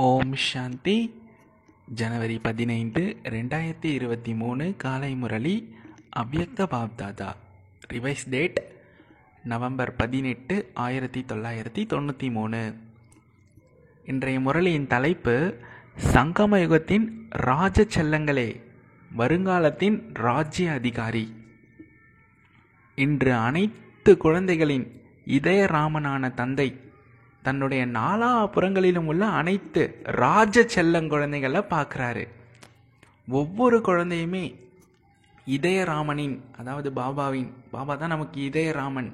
ஓம் சாந்தி. ஜனவரி பதினைந்து ரெண்டாயிரத்தி இருபத்தி மூணு காலை முரளி அவ்யக்த பாப்தாதா. ரிவைஸ் டேட் நவம்பர் பதினெட்டு ஆயிரத்தி தொள்ளாயிரத்தி தொண்ணூற்றி மூணு. இன்றைய முரளியின் தலைப்பு சங்கம யுகத்தின் ராஜ செல்லங்களே வருங்காலத்தின் ராஜ்ய அதிகாரி. இன்று அனைத்து குழந்தைகளின் இதய ராமனான தந்தை தன்னுடைய நாலா புறங்களிலும் உள்ள அனைத்து ராஜ செல்லம் குழந்தைகளை பார்க்குறாரு ஒவ்வொரு குழந்தையுமே இதயராமனின் அதாவது பாபாவின் பாபா தான் நமக்கு இதயராமன்.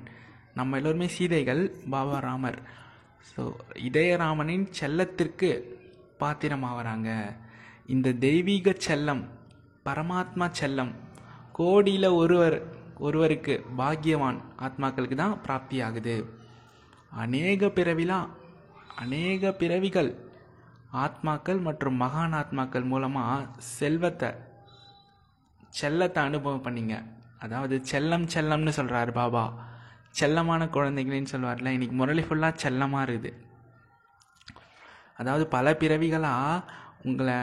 நம்ம எல்லோருமே சீதைகள் பாபா ராமர். ஸோ இதயராமனின் செல்லத்திற்கு பாத்திரமாகறாங்க இந்த தெய்வீக செல்லம் பரமாத்மா செல்லம் கோடியில் ஒருவர் ஒருவருக்கு பாக்கியவான் ஆத்மாக்களுக்கு தான் பிராப்தி ஆகுது அநேக பிறவிலாம் அநேக பிறவிகள் ஆத்மாக்கள் மற்றும் மகான் ஆத்மாக்கள் மூலமாக செல்வத்தை செல்லத்தை அனுபவம் பண்ணிங்க. அதாவது செல்லம் செல்லம்னு சொல்கிறாரு பாபா. செல்லமான குழந்தைகளின்னு சொல்லுவார்ல இன்னைக்கு முரளி ஃபுல்லாக செல்லமாக இருக்குது. அதாவது பல பிறவிகளாக உங்களை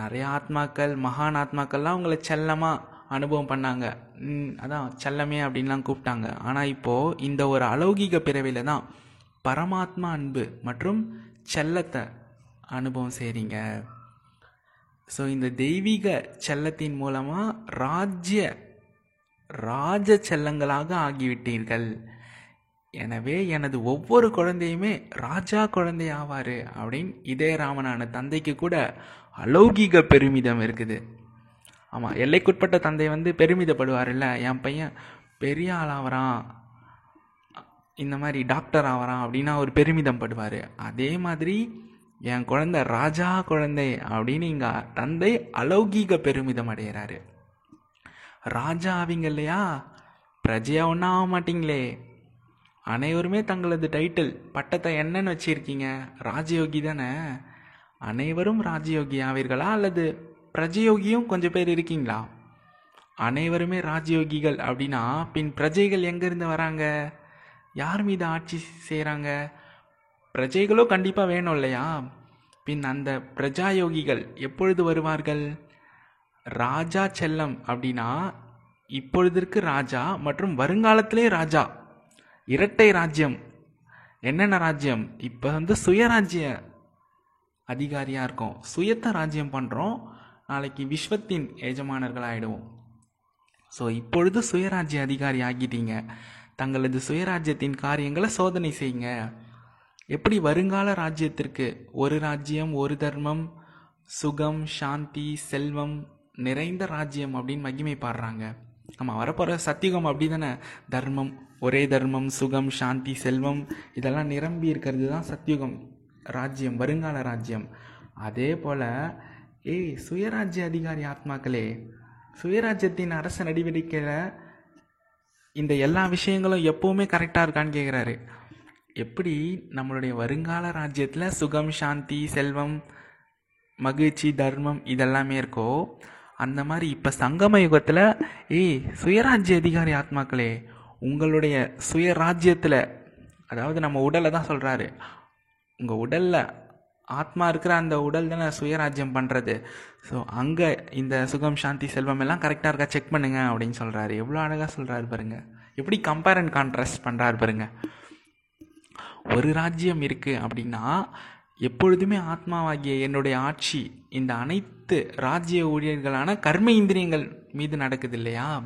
நிறைய ஆத்மாக்கள் மகான் ஆத்மாக்கள்லாம் உங்களை செல்லமாக அனுபவம் பண்ணாங்க. அதான் செல்லமே அப்படின்லாம் கூப்பிட்டாங்க. ஆனால் இப்போது இந்த ஒரு அலௌகிக பிறவியில் தான் பரமாத்மா அன்பு மற்றும் செல்லத்தை அனுபவம் செய்கிறீங்க ஸோ இந்த தெய்வீக செல்லத்தின் மூலமாக ராஜ்ய ராஜ செல்லங்களாக ஆகிவிட்டீர்கள். எனவே எனது ஒவ்வொரு குழந்தையுமே ராஜா குழந்தை ஆவார் அப்படின்னு இதயராமனான தந்தைக்கு கூட அலௌகிக பெருமிதம் இருக்குது. ஆமாம் எல்லைக்குட்பட்ட தந்தை வந்து பெருமிதப்படுவார்ல என் பையன் பெரிய ஆள் ஆகிறான் இந்த மாதிரி டாக்டர் ஆகிறான் அப்படின்னா அவர் பெருமிதம் படுவார் அதே மாதிரி என் குழந்தை ராஜா குழந்தை அப்படின்னு இங்கே தந்தை அலௌகீக பெருமிதம் அடைகிறாரு ராஜா ஆவீங்க இல்லையா? பிரஜையா ஒன்றும் ஆக மாட்டீங்களே. அனைவருமே தங்களது டைட்டில் பட்டத்தை என்னன்னு வச்சுருக்கீங்க? ராஜயோகி தானே? அனைவரும் ராஜயோகி ஆவீர்களா அல்லது பிரஜயோகியும் கொஞ்சம் பேர் இருக்கீங்களா? அனைவருமே ராஜயோகிகள் அப்படின்னா பின் பிரஜைகள் எங்கேருந்து வராங்க? யார் மீது ஆட்சி செய்கிறாங்க பிரஜைகளோ கண்டிப்பாக வேணும் இல்லையா? பின் அந்த பிரஜாயோகிகள் எப்பொழுது வருவார்கள்? ராஜா செல்லம் அப்படின்னா இப்பொழுதிற்கு ராஜா மற்றும் வருங்காலத்திலே ராஜா. இரட்டை ராஜ்யம். என்னென்ன ராஜ்யம்? இப்போ வந்து சுயராஜ்ய அதிகாரியாக இருக்கும். சுயத்தை ராஜ்யம் பண்ணுறோம் நாளைக்கு விஸ்வத்தின் எஜமானர்களாகிடுவோம் ஸோ இப்பொழுது சுயராஜ்ய அதிகாரி ஆகிட்டீங்க. தங்களது சுயராஜ்யத்தின் காரியங்களை சோதனை செய்யுங்க. எப்படி வருங்கால ராஜ்யத்திற்கு ஒரு ராஜ்யம் ஒரு தர்மம் சுகம் சாந்தி செல்வம் நிறைந்த ராஜ்யம் அப்படின்னு மகிமை பாடுறாங்க. நம்ம வரப்போகிற சத்தியுகம் அப்படி தானே தர்மம் ஒரே தர்மம் சுகம் சாந்தி செல்வம் இதெல்லாம் நிரம்பி இருக்கிறது தான் சத்தியுகம் ராஜ்யம் வருங்கால ராஜ்யம். அதே போல் ஏய் சுயராஜ்ய அதிகாரி ஆத்மாக்களே சுயராஜ்யத்தின் அரச நடவடிக்கையில் இந்த எல்லா விஷயங்களும் எப்போவுமே கரெக்டாக இருக்கான்னு கேட்குறாரு எப்படி நம்மளுடைய வருங்கால ராஜ்யத்தில் சுகம் சாந்தி செல்வம் மகிழ்ச்சி தர்மம் இதெல்லாமே இருக்கோ அந்த மாதிரி இப்போ சங்கம யுகத்தில் ஏய் சுயராஜ்ய அதிகாரி ஆத்மாக்களே உங்களுடைய சுயராஜ்யத்தில் அதாவது நம்ம உடலை தான் சொல்கிறாரு உங்கள் உடலில் ஆத்மா இருக்கிற அந்த உடல் தானே சுயராஜ்யம் பண்ணுறது ஸோ அங்கே இந்த சுகம் சாந்தி செல்வம் எல்லாம் கரெக்டாக இருக்கா? செக் பண்ணுங்க அப்படின்னு சொல்கிறாரு எவ்வளோ அழகாக சொல்கிறாரு பாருங்க. எப்படி கம்பேர் அண்ட் கான்ட்ராஸ்ட் பண்ணுறாரு பாருங்க. ஒரு ராஜ்யம் இருக்குது அப்படின்னா எப்பொழுதுமே ஆத்மாவாகிய என்னுடைய ஆட்சி இந்த அனைத்து ராஜ்ய ஊழியர்களான கர்ம இந்திரியங்கள் மீது நடக்குது இல்லையா?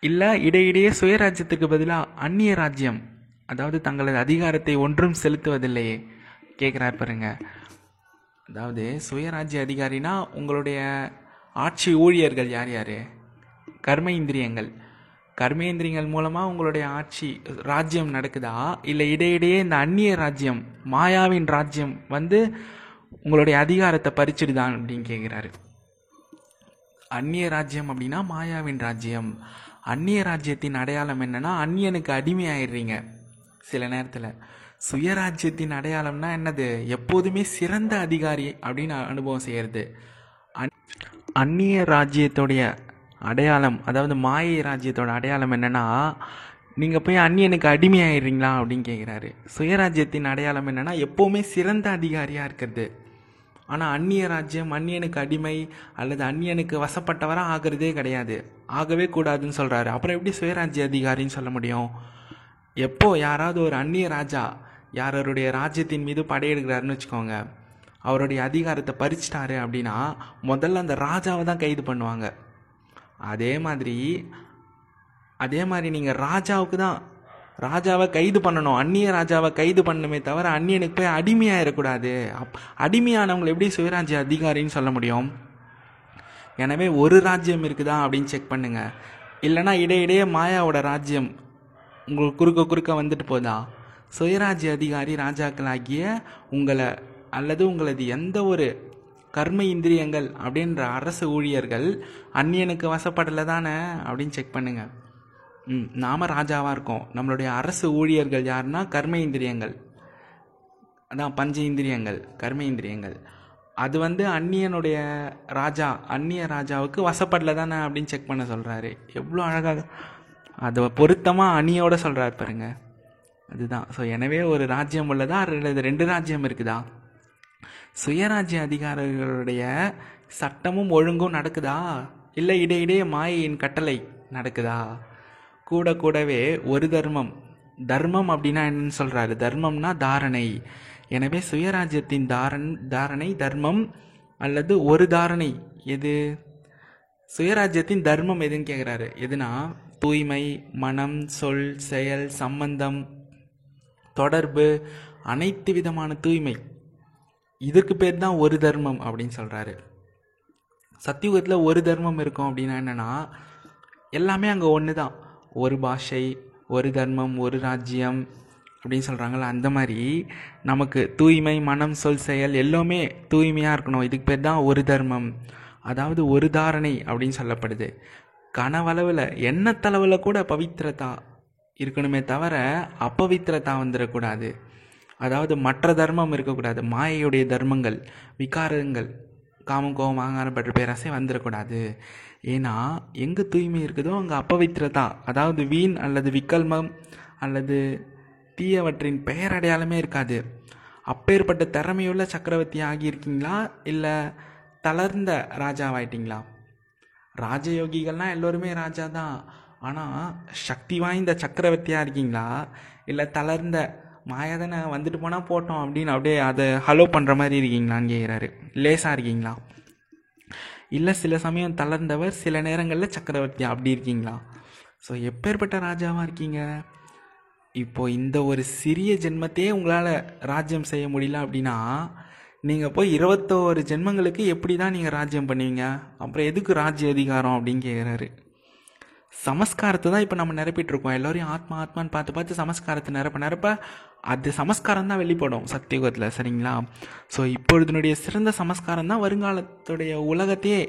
இல்லை இடையிடையே சுயராஜ்யத்துக்கு பதிலாக அந்நிய ராஜ்யம் அதாவது தங்களது அதிகாரத்தை ஒன்றும் செலுத்துவதில்லையே. கேட்குறாரு பாருங்க. அதாவது சுயராஜ்ய அதிகாரினா உங்களுடைய ஆட்சி ஊழியர்கள் யார் யார்? கர்ம இந்திரியங்கள் கர்மேந்திரியங்கள் மூலமாக உங்களுடைய ஆட்சி ராஜ்யம் நடக்குதா? இல்லை இடையிடையே இந்த அந்நிய ராஜ்யம் மாயாவின் ராஜ்யம் வந்து உங்களுடைய அதிகாரத்தை பறிச்சிடுதான் அப்படின்னு கேட்குறாரு அந்நிய ராஜ்யம் அப்படின்னா மாயாவின் ராஜ்யம். அந்நிய ராஜ்யத்தின் அடையாளம் என்னன்னா அந்நியனுக்கு அடிமையாயிடுறீங்க. சில நேரத்தில். சுயராஜ்யத்தின் அடையாளம்னா என்னது? எப்போதுமே சிறந்த அதிகாரி அப்படின்னு அனுபவம் செய்கிறது அந்நிய ராஜ்யத்துடைய அடையாளம் அதாவது மாயை ராஜ்யத்தோட அடையாளம் என்னன்னா நீங்கள் போய் அந்நியனுக்கு அடிமையாயிடுறீங்களா அப்படின்னு கேட்குறாரு சுயராஜ்யத்தின் அடையாளம் என்னென்னா எப்போவுமே சிறந்த அதிகாரியாக இருக்கிறது. ஆனால் அந்நிய ராஜ்யம் அந்நியனுக்கு அடிமை அல்லது அந்நியனுக்கு வசப்பட்டவராக ஆகிறதே கிடையாது. ஆகவே கூடாதுன்னு சொல்கிறாரு அப்புறம் எப்படி சுயராஜ்ய அதிகாரின்னு சொல்ல முடியும்? எப்போ யாராவது ஒரு அந்நிய ராஜா யாரோருடைய ராஜ்யத்தின் மீது படையெடுக்கிறாருன்னு வச்சுக்கோங்க. அவருடைய அதிகாரத்தை பறிச்சிட்டாரு அப்படின்னா முதல்ல அந்த ராஜாவை தான் கைது பண்ணுவாங்க. அதே மாதிரி அதே மாதிரி நீங்கள் ராஜாவுக்கு தான் ராஜாவை கைது பண்ணணும். அந்நிய ராஜாவை கைது பண்ணணுமே தவிர அந்நியனுக்கு போய் அடிமையாயிடக்கூடாது அப் அடிமையானவங்களை எப்படி சுயராஜ்ய அதிகாரின்னு சொல்ல முடியும்? எனவே ஒரு ராஜ்யம் இருக்குதா அப்படின்னு செக் பண்ணுங்கள் இல்லைனா இடையிடையே மாயாவோட ராஜ்யம் உங்களுக்கு குறுக்க குறுக்க வந்துட்டு போதா? சுயராஜ்ய அதிகாரி ராஜாக்களாகிய உங்களை அல்லது உங்களது எந்த ஒரு கர்ம இந்திரியங்கள் அப்படின்ற அரசு ஊழியர்கள் அந்நியனுக்கு வசப்படலை தானே அப்படின்னு செக் பண்ணுங்கள் ம் நாம ராஜாவாக இருக்கோம். நம்மளுடைய அரசு ஊழியர்கள் யாருன்னா கர்ம இந்திரியங்கள். அதான் பஞ்ச இந்திரியங்கள் கர்ம இந்திரியங்கள். அது வந்து அந்நியனுடைய ராஜா அந்நிய ராஜாவுக்கு வசப்படல தானே அப்படின்னு செக் பண்ண சொல்கிறாரு எவ்வளோ அழகாக அதை பொருத்தமாக அணியோட சொல்கிறார் பாருங்கள் அதுதான். ஸோ எனவே ஒரு ராஜ்யம் உள்ளதா? அல்லது ரெண்டு ராஜ்யம் இருக்குதா? சுயராஜ்ய அதிகாரிகளுடைய சட்டமும் ஒழுங்கும் நடக்குதா? இல்லை இடையிடையே மாயையின் கட்டளை நடக்குதா? கூட கூடவே ஒரு தர்மம். தர்மம் அப்படின்னா என்னன்னு சொல்கிறாரு தர்மம்னா தாரணை. எனவே சுயராஜ்யத்தின் தாரண் தாரணை தர்மம் அல்லது ஒரு தாரணை. எது? சுயராஜ்யத்தின் தர்மம் எதுன்னு கேட்குறாரு எதுனா? தூய்மை மனம் சொல் செயல் சம்பந்தம் தொடர்பு அனைத்து விதமான தூய்மை. இதுக்கு பேர் தான் ஒரு தர்மம் அப்படின்னு சொல்கிறாரு சத்தியுகத்தில் ஒரு தர்மம் இருக்கும் அப்படின்னா என்னென்னா எல்லாமே அங்கே ஒன்று தான் ஒரு பாஷை ஒரு தர்மம் ஒரு ராஜ்யம் அப்படின்னு சொல்கிறாங்கள அந்த மாதிரி நமக்கு தூய்மை மனம் சொல் செயல் எல்லாமே தூய்மையாக இருக்கணும். இதுக்கு பேர் தான் ஒரு தர்மம். அதாவது ஒரு தாரணை அப்படின்னு சொல்லப்படுது. கனவளவில் எண்ணத்தளவில் கூட பவித்திரதா இருக்கணுமே தவிர அப்பவித்திரதா வந்துடக்கூடாது அதாவது மற்ற தர்மம் இருக்கக்கூடாது. மாயையுடைய தர்மங்கள் விகாரங்கள் காமம் கோபம் ஆங்காரம் பற்று பேராசை வந்துடக்கூடாது ஏன்னா எங்கே தூய்மை இருக்குதோ அங்கே அப்பவித்திரதா அதாவது வீண் அல்லது விக்கல்மம் அல்லது தீயவற்றின் பெயர் அடையாளமே இருக்காது. அப்பேற்பட்ட திறமையுள்ள சக்கரவர்த்தி ஆகியிருக்கீங்களா? இல்லை தளர்ந்த ராஜாவாயிட்டீங்களா? ராஜயோகிகள்லாம் எல்லோருமே ராஜா தான் ஆனால் சக்தி வாய்ந்த சக்கரவர்த்தியாக இருக்கீங்களா? இல்லை தளர்ந்த மாயாதனை வந்துட்டு போனால் போட்டோம் அப்படின்னு அப்படியே அதை ஹலோ பண்ணுற மாதிரி இருக்கீங்களான்னு கேட்குறாரு லேசாக இருக்கீங்களா? இல்லை சில சமயம் தளர்ந்தவர் சில நேரங்களில் சக்கரவர்த்தி அப்படி இருக்கீங்களா? ஸோ எப்பேற்பட்ட ராஜாவாக இருக்கீங்க? இப்போது இந்த ஒரு சிறிய ஜென்மத்தையே உங்களால் ராஜ்யம் செய்ய முடியல அப்படின்னா நீங்கள் போய் இருபத்தோரு ஜென்மங்களுக்கு எப்படி தான் நீங்கள் ராஜ்யம் பண்ணுவீங்க? அப்புறம் எதுக்கு ராஜ்ய அதிகாரம் அப்படின்னு கேட்குறாரு சமஸ்காரத்தை தான் இப்போ நம்ம நிரப்பிட்டு இருக்கோம் எல்லோரையும் ஆத்மா ஆத்மான்னு பார்த்து பார்த்து சமஸ்காரத்தை நிரப்ப நிரப்ப அது சமஸ்காரம் தான் வெளிப்படும் சத்தியுகத்தில். சரிங்களா? ஸோ இப்பொழுதுனுடைய சிறந்த சமஸ்காரம் தான் வருங்காலத்துடைய உலகத்தையே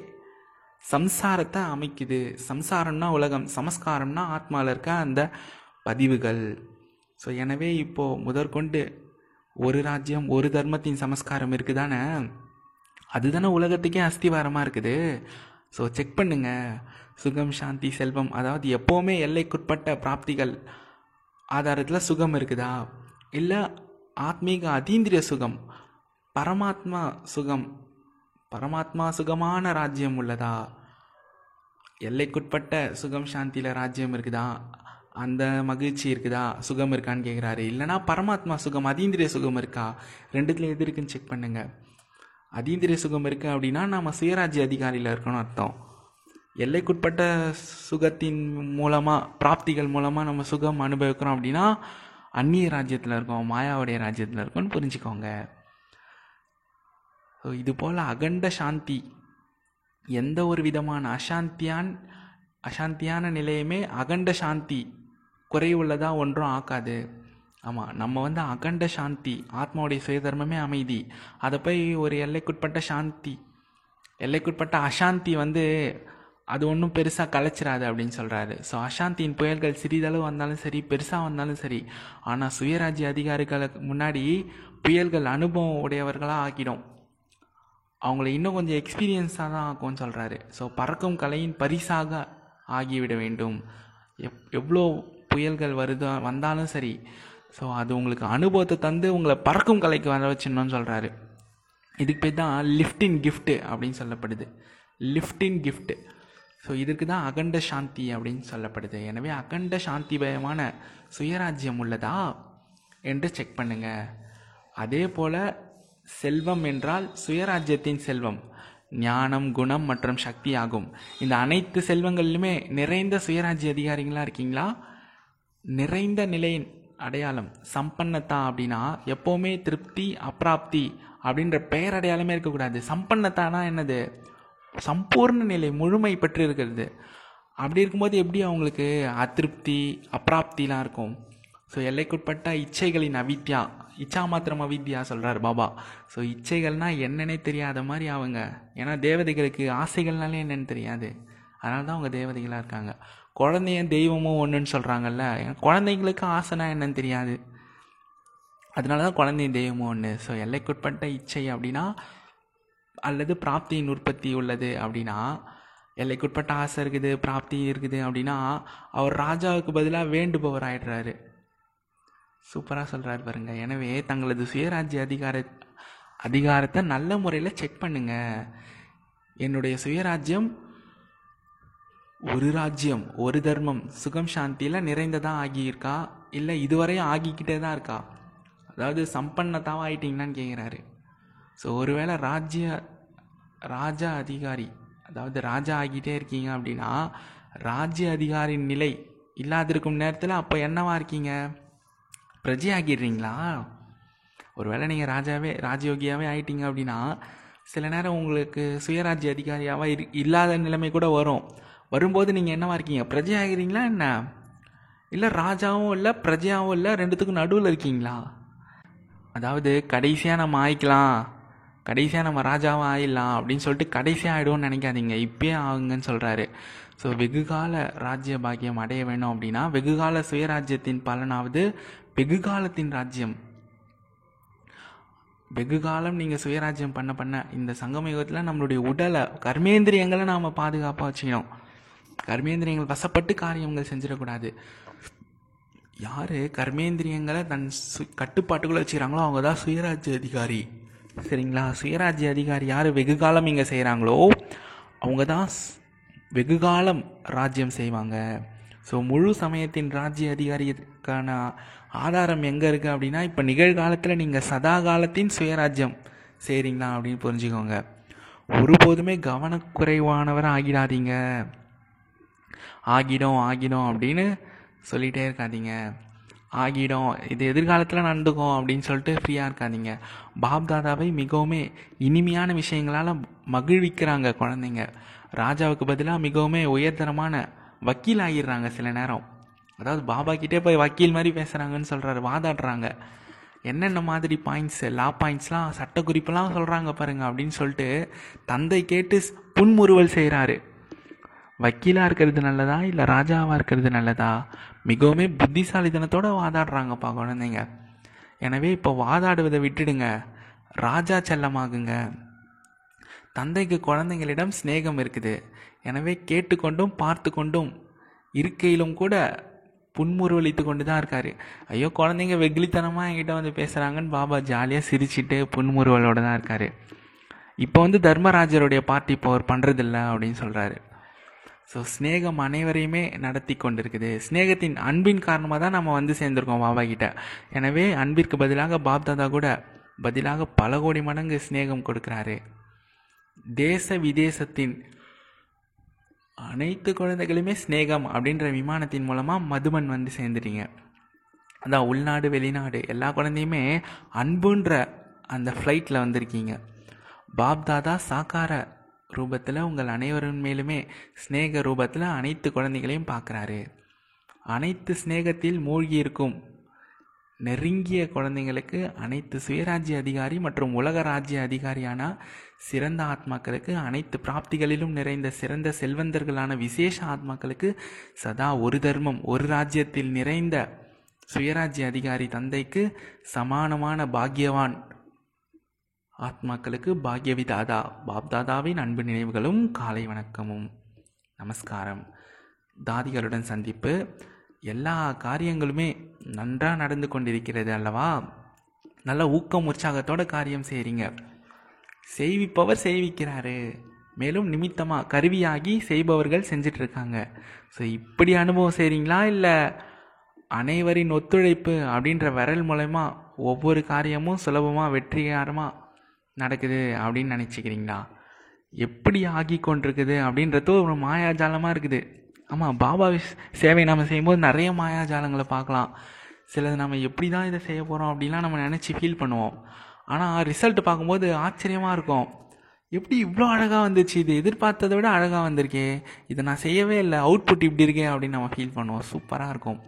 சம்சாரத்தை அமைக்குது. சம்சாரம்னா உலகம் சமஸ்காரம்னா ஆத்மாவில் இருக்க அந்த பதிவுகள். ஸோ எனவே இப்போது முதற்கொண்டு ஒரு ராஜ்யம் ஒரு தர்மத்தின் சமஸ்காரம் இருக்குதானே? அதுதானே உலகத்துக்கே அஸ்திவாரமாக இருக்குது. ஸோ செக் பண்ணுங்கள் சுகம் சாந்தி செல்வம். அதாவது எப்போவுமே எல்லைக்குட்பட்ட பிராப்திகள் ஆதாரத்தில் சுகம் இருக்குதா? இல்லை ஆத்மீக அதீந்திரிய சுகம் பரமாத்மா சுகம் பரமாத்மா சுகமான ராஜ்யம் உள்ளதா? எல்லைக்குட்பட்ட சுகம் சாந்தியில் ராஜ்யம் இருக்குதா? அந்த மகிழ்ச்சி இருக்குதா? சுகம் இருக்கான்னு கேட்குறாரு இல்லைனா பரமாத்மா சுகம் அதீந்திரிய சுகம் இருக்கா? ரெண்டுத்துல எது இருக்குன்னு செக் பண்ணுங்கள் அதீந்திரிய சுகம் இருக்குது அப்படின்னா நம்ம சுயராஜ்ய அதிகாரியில் இருக்கணும் அர்த்தம். எல்லைக்குட்பட்ட சுகத்தின் மூலமாக பிராப்திகள் மூலமாக நம்ம சுகம் அனுபவிக்கிறோம் அப்படின்னா அந்நிய ராஜ்யத்தில் இருக்கோம் மாயாவுடைய ராஜ்யத்தில் இருக்கோம்னு புரிஞ்சுக்கோங்க. ஸோ இது போல் அகண்ட சாந்தி எந்த ஒரு விதமான அசாந்தியான் அசாந்தியான நிலையுமே அகண்ட சாந்தி குறைவுள்ளதாக ஒன்றும் ஆக்காது. ஆமாம் நம்ம வந்து அகண்ட சாந்தி ஆத்மாவுடைய சுயதர்மமே அமைதி. அதை போய் ஒரு எல்லைக்குட்பட்ட சாந்தி எல்லைக்குட்பட்ட அசாந்தி வந்து அது ஒன்றும் பெருசாக கலைச்சிடாது அப்படின்னு சொல்கிறாரு ஸோ அசாந்தியின் புயல்கள் சிறிதளவு வந்தாலும் சரி பெருசாக வந்தாலும் சரி ஆனால் சுயராஜ்ய அதிகாரிகளுக்கு முன்னாடி புயல்கள் அனுபவம் உடையவர்களாக ஆக்கிடும் அவங்கள இன்னும் கொஞ்சம் எக்ஸ்பீரியன்ஸாக தான் ஆக்கும்னு சொல்கிறாரு ஸோ பறக்கும் கலையின் பரிசாக ஆகிவிட வேண்டும். எப் எவ்வளோ புயல்கள் வருதோ வந்தாலும் சரி ஸோ அது உங்களுக்கு அனுபவத்தை தந்து உங்களை பறக்கும் கலைக்கு வர வச்சிடணும்னு சொல்கிறாரு இதுக்கு பேர் தான் லிஃப்டின் கிஃப்ட்டு அப்படின்னு சொல்லப்படுது. லிஃப்டின் கிஃப்ட்டு ஸோ இதுக்கு தான் அகண்ட சாந்தி அப்படின்னு சொல்லப்படுது. எனவே அகண்ட சாந்திபயமான சுயராஜ்யம் உள்ளதா என்று செக் பண்ணுங்க. அதே போல் செல்வம் என்றால் சுயராஜ்யத்தின் செல்வம். ஞானம் குணம் மற்றும் சக்தி ஆகும். இந்த அனைத்து செல்வங்களிலுமே நிறைந்த சுயராஜ்ய அதிகாரிகளாக இருக்கீங்களா? நிறைந்த நிலையின் அடையாளம் சம்பன்னத்தா அப்படின்னா எப்போவுமே திருப்தி அப்ராப்தி அப்படின்ற பெயர் அடையாளமே இருக்கக்கூடாது. சம்பன்னத்தானா என்னது? சம்பூர்ண நிலை முழுமை பெற்று இருக்கிறது அப்படி இருக்கும்போது எப்படி அவங்களுக்கு அதிருப்தி அப்ராப்திலாம் இருக்கும்? ஸோ எல்லைக்குட்பட்ட இச்சைகளின் அவித்யா இச்சா மாத்திரம் அவித்யா சொல்கிறார் பாபா. ஸோ இச்சைகள்னால் என்னன்னே தெரியாத மாதிரி அவங்க ஏன்னா தேவதைகளுக்கு ஆசைகள்னாலே என்னன்னு தெரியாது. அதனால தான் அவங்க தேவதைகளாக இருக்காங்க. குழந்தைய தெய்வமும் ஒன்றுன்னு சொல்கிறாங்கல்ல குழந்தைங்களுக்கு ஆசைனா என்னன்னு தெரியாது. அதனால தான் குழந்தைய தெய்வமும் ஒன்று ஸோ எல்லைக்குட்பட்ட இச்சை அப்படின்னா அல்லது பிராப்தியின் உற்பத்தி உள்ளது அப்படின்னா எல்லைக்குட்பட்ட ஆசை இருக்குது பிராப்தி இருக்குது அப்படின்னா அவர் ராஜாவுக்கு பதிலாக வேண்டுபவர் ஆயிடுறாரு. சூப்பராக சொல்கிறாரு பாருங்க. எனவே தங்களது சுயராஜ்ய அதிகார அதிகாரத்தை நல்ல முறையில் செக் பண்ணுங்க. என்னுடைய சுயராஜ்யம் ஒரு ராஜ்யம் ஒரு தர்மம் சுகம் சாந்தியில் நிறைந்ததாக ஆகியிருக்கா? இல்லை இதுவரையும் ஆகிக்கிட்டே தான் இருக்கா? அதாவது சம்பன்னத்தாவாக ஆயிட்டீங்களான்னு கேட்குறாரு ஸோ ஒருவேளை ராஜ்ய ராஜா அதிகாரி அதாவது ராஜா ஆகிட்டே இருக்கீங்க அப்படின்னா ராஜ்ய அதிகாரின் நிலை இல்லாதிருக்கும் நேரத்தில் அப்போ என்னவா இருக்கீங்க? பிரஜை ஆகிடுறீங்களா? ஒருவேளை நீங்கள் ராஜாவே ராஜயோகியாகவே ஆயிட்டீங்க அப்படின்னா சில நேரம் உங்களுக்கு சுயராஜ்ய அதிகாரியாவா இரு இல்லாத நிலைமை கூட வரும். வரும்போது நீங்கள் என்னவா இருக்கீங்க? பிரஜை ஆகிறீங்களா என்ன? இல்லை ராஜாவும் இல்லை பிரஜையாவும் இல்லை ரெண்டுத்துக்கும் நடுவில் இருக்கீங்களா? அதாவது கடைசியாக நம்ம ஆயிக்கலாம். கடைசியாக நம்ம ராஜாவாக ஆயிடலாம் அப்படின்னு சொல்லிட்டு கடைசியாக ஆகிடும்னு நினைக்காதீங்க. இப்பயே ஆகுங்கன்னு சொல்கிறாரு ஸோ வெகுகால ராஜ்ய பாக்கியம் அடைய வேணும் அப்படின்னா வெகுகால சுயராஜ்யத்தின் பலனாவது வெகுகாலத்தின் ராஜ்யம். வெகுகாலம் நீங்கள் சுயராஜ்யம் பண்ண பண்ண இந்த சங்கம் யுகத்தில் நம்மளுடைய உடலை கர்மேந்திரியங்களை நாம் பாதுகாப்பாக வச்சுக்கணும். கர்மேந்திரியங்கள் வசப்பட்டு காரியங்கள் செஞ்சிடக்கூடாது. யார் கர்மேந்திரியங்களை தன் சு கட்டுப்பாட்டுக்குள்ளே வச்சுக்கிறாங்களோ அவங்க தான் சுயராஜ்ய அதிகாரி. சரிங்களா? சுயராஜ்ய அதிகாரி யார்? வெகு காலம் இங்கே செய்கிறாங்களோ அவங்க தான் வெகு காலம் ராஜ்யம் செய்வாங்க. ஸோ முழு சமயத்தின் ராஜ்ய அதிகாரிக்கான ஆதாரம் எங்கே இருக்குது அப்படின்னா இப்போ நிகழ்காலத்தில் நீங்கள் சதா காலத்தின் சுயராஜ்யம் செய்கிறீங்களா அப்படின்னு புரிஞ்சுக்கோங்க. ஒருபோதுமே கவனக்குறைவானவர் ஆகிடாதீங்க. ஆகிடும் ஆகிடும் அப்படின்னு சொல்லிகிட்டே இருக்காதீங்க. ஆகிடும். இது எதிர்காலத்தில் நடந்துக்கும் அப்படின்னு சொல்லிட்டு ஃப்ரீயாக இருக்காதீங்க. பாப் தாதாவை மிகவும் இனிமையான விஷயங்களால் மகிழ்விக்கிறாங்க குழந்தைங்க. ராஜாவுக்கு பதிலாக மிகவும் உயர்தரமான வக்கீல் ஆகிடுறாங்க சில நேரம். அதாவது பாபா கிட்டே போய் வக்கீல் மாதிரி பேசுகிறாங்கன்னு சொல்கிறாரு வாதாடுறாங்க. என்னென்ன மாதிரி பாயிண்ட்ஸு லா பாயிண்ட்ஸ்லாம் சட்டக்குறிப்பெல்லாம் சொல்கிறாங்க பாருங்கள் அப்படின்னு சொல்லிட்டு தந்தை கேட்டு புன்முறுவல் செய்கிறாரு வக்கீலாக இருக்கிறது நல்லதா இல்லை ராஜாவாக இருக்கிறது நல்லதா? மிகவும் புத்திசாலித்தனத்தோடு வாதாடுறாங்கப்பா குழந்தைங்க. எனவே இப்போ வாதாடுவதை விட்டுடுங்க. ராஜா செல்லமாகுங்க. தந்தைக்கு குழந்தைங்களிடம் சிநேகம் இருக்குது. எனவே கேட்டுக்கொண்டும் பார்த்து கொண்டும் இருக்கையிலும் கூட புன்முறுவலித்து கொண்டு தான் இருக்காரு. ஐயோ குழந்தைங்க வெகுளித்தனமாக என்கிட்ட வந்து பேசுகிறாங்கன்னு பாபா ஜாலியாக சிரிச்சிட்டு புன்முறுவலோடு தான் இருக்காரு. இப்போ வந்து தர்மராஜருடைய பார்ட்டி இப்போ அவர் பண்ணுறதில்ல அப்படின்னு சொல்கிறாரு ஸோ ஸ்னேகம் அனைவரையுமே நடத்தி கொண்டிருக்குது. ஸ்னேகத்தின் அன்பின் காரணமாக தான் நம்ம வந்து சேர்ந்துருக்கோம் பாபா கிட்ட. எனவே அன்பிற்கு பதிலாக பாப்தாதா கூட பதிலாக பல கோடி மடங்கு ஸ்னேகம் கொடுக்குறாரு. தேச விதேசத்தின் அனைத்து குழந்தைகளுமே ஸ்னேகம் அப்படின்ற விமானத்தின் மூலமாக மதுமன் வந்து சேர்ந்துட்டீங்க. அதான் உள்நாடு வெளிநாடு எல்லா குழந்தையுமே அன்புன்ற அந்த ஃப்ளைட்டில் வந்திருக்கீங்க. பாப் தாதா சாக்கார ரூபத்தில் உங்கள் அனைவரின் மேலுமே ஸ்னேக ரூபத்தில் அனைத்து குழந்தைகளையும் பார்க்குறாரு. அனைத்து ஸ்னேகத்தில் மூழ்கி இருக்கும் நெருங்கிய குழந்தைங்களுக்கு அனைத்து சுயராஜ்ய அதிகாரி மற்றும் உலக ராஜ்ய அதிகாரியான சிறந்த ஆத்மாக்களுக்கு அனைத்து பிராப்திகளிலும் நிறைந்த சிறந்த செல்வந்தர்களான விசேஷ ஆத்மாக்களுக்கு சதா ஒரு தர்மம் ஒரு ராஜ்யத்தில் நிறைந்த சுயராஜ்ய அதிகாரி தந்தைக்கு சமானமான பாக்யவான் ஆத்மாக்களுக்கு பாக்யவி தாதா பாப் தாதாவின் அன்பு நினைவுகளும் காலை வணக்கமும். நமஸ்காரம். தாதிகளுடன் சந்திப்பு. எல்லா காரியங்களுமே நன்றாக நடந்து கொண்டிருக்கிறது அல்லவா? நல்ல ஊக்கம் உற்சாகத்தோட காரியம் செய்கிறீங்க செய்விப்பவர் செய்விக்கிறாரு. மேலும் நிமித்தமாக கருவியாகி செய்பவர்கள் செஞ்சிட்ருக்காங்க. ஸோ இப்படி அனுபவம் செய்கிறீங்களா இல்லை அனைவரின் ஒத்துழைப்பு அப்படின்ற விரல் மூலயமா ஒவ்வொரு காரியமும் சுலபமாக வெற்றிகரமாக நடக்குது அப்படின்னு நினச்சிக்கிறீங்களா? எப்படி ஆகி கொண்டிருக்குது அப்படின்றது ஒரு மாயாஜாலமாக இருக்குது. ஆமாம் பாபா விஷ் சேவை நம்ம செய்யும்போது நிறைய மாயாஜாலங்களை பார்க்கலாம். சிலது நம்ம எப்படி தான் இதை செய்ய போகிறோம் அப்படின்லாம் நம்ம நினச்சி ஃபீல் பண்ணுவோம். ஆனால் ரிசல்ட் பார்க்கும்போது ஆச்சரியமாக இருக்கும். எப்படி இவ்வளோ அழகாக வந்துச்சு இது எதிர்பார்த்ததை விட அழகாக வந்திருக்கே. இதை நான் செய்யவே இல்லை அவுட்புட் இப்படி இருக்கே அப்படின்னு நம்ம ஃபீல் பண்ணுவோம். சூப்பராக இருக்கும்.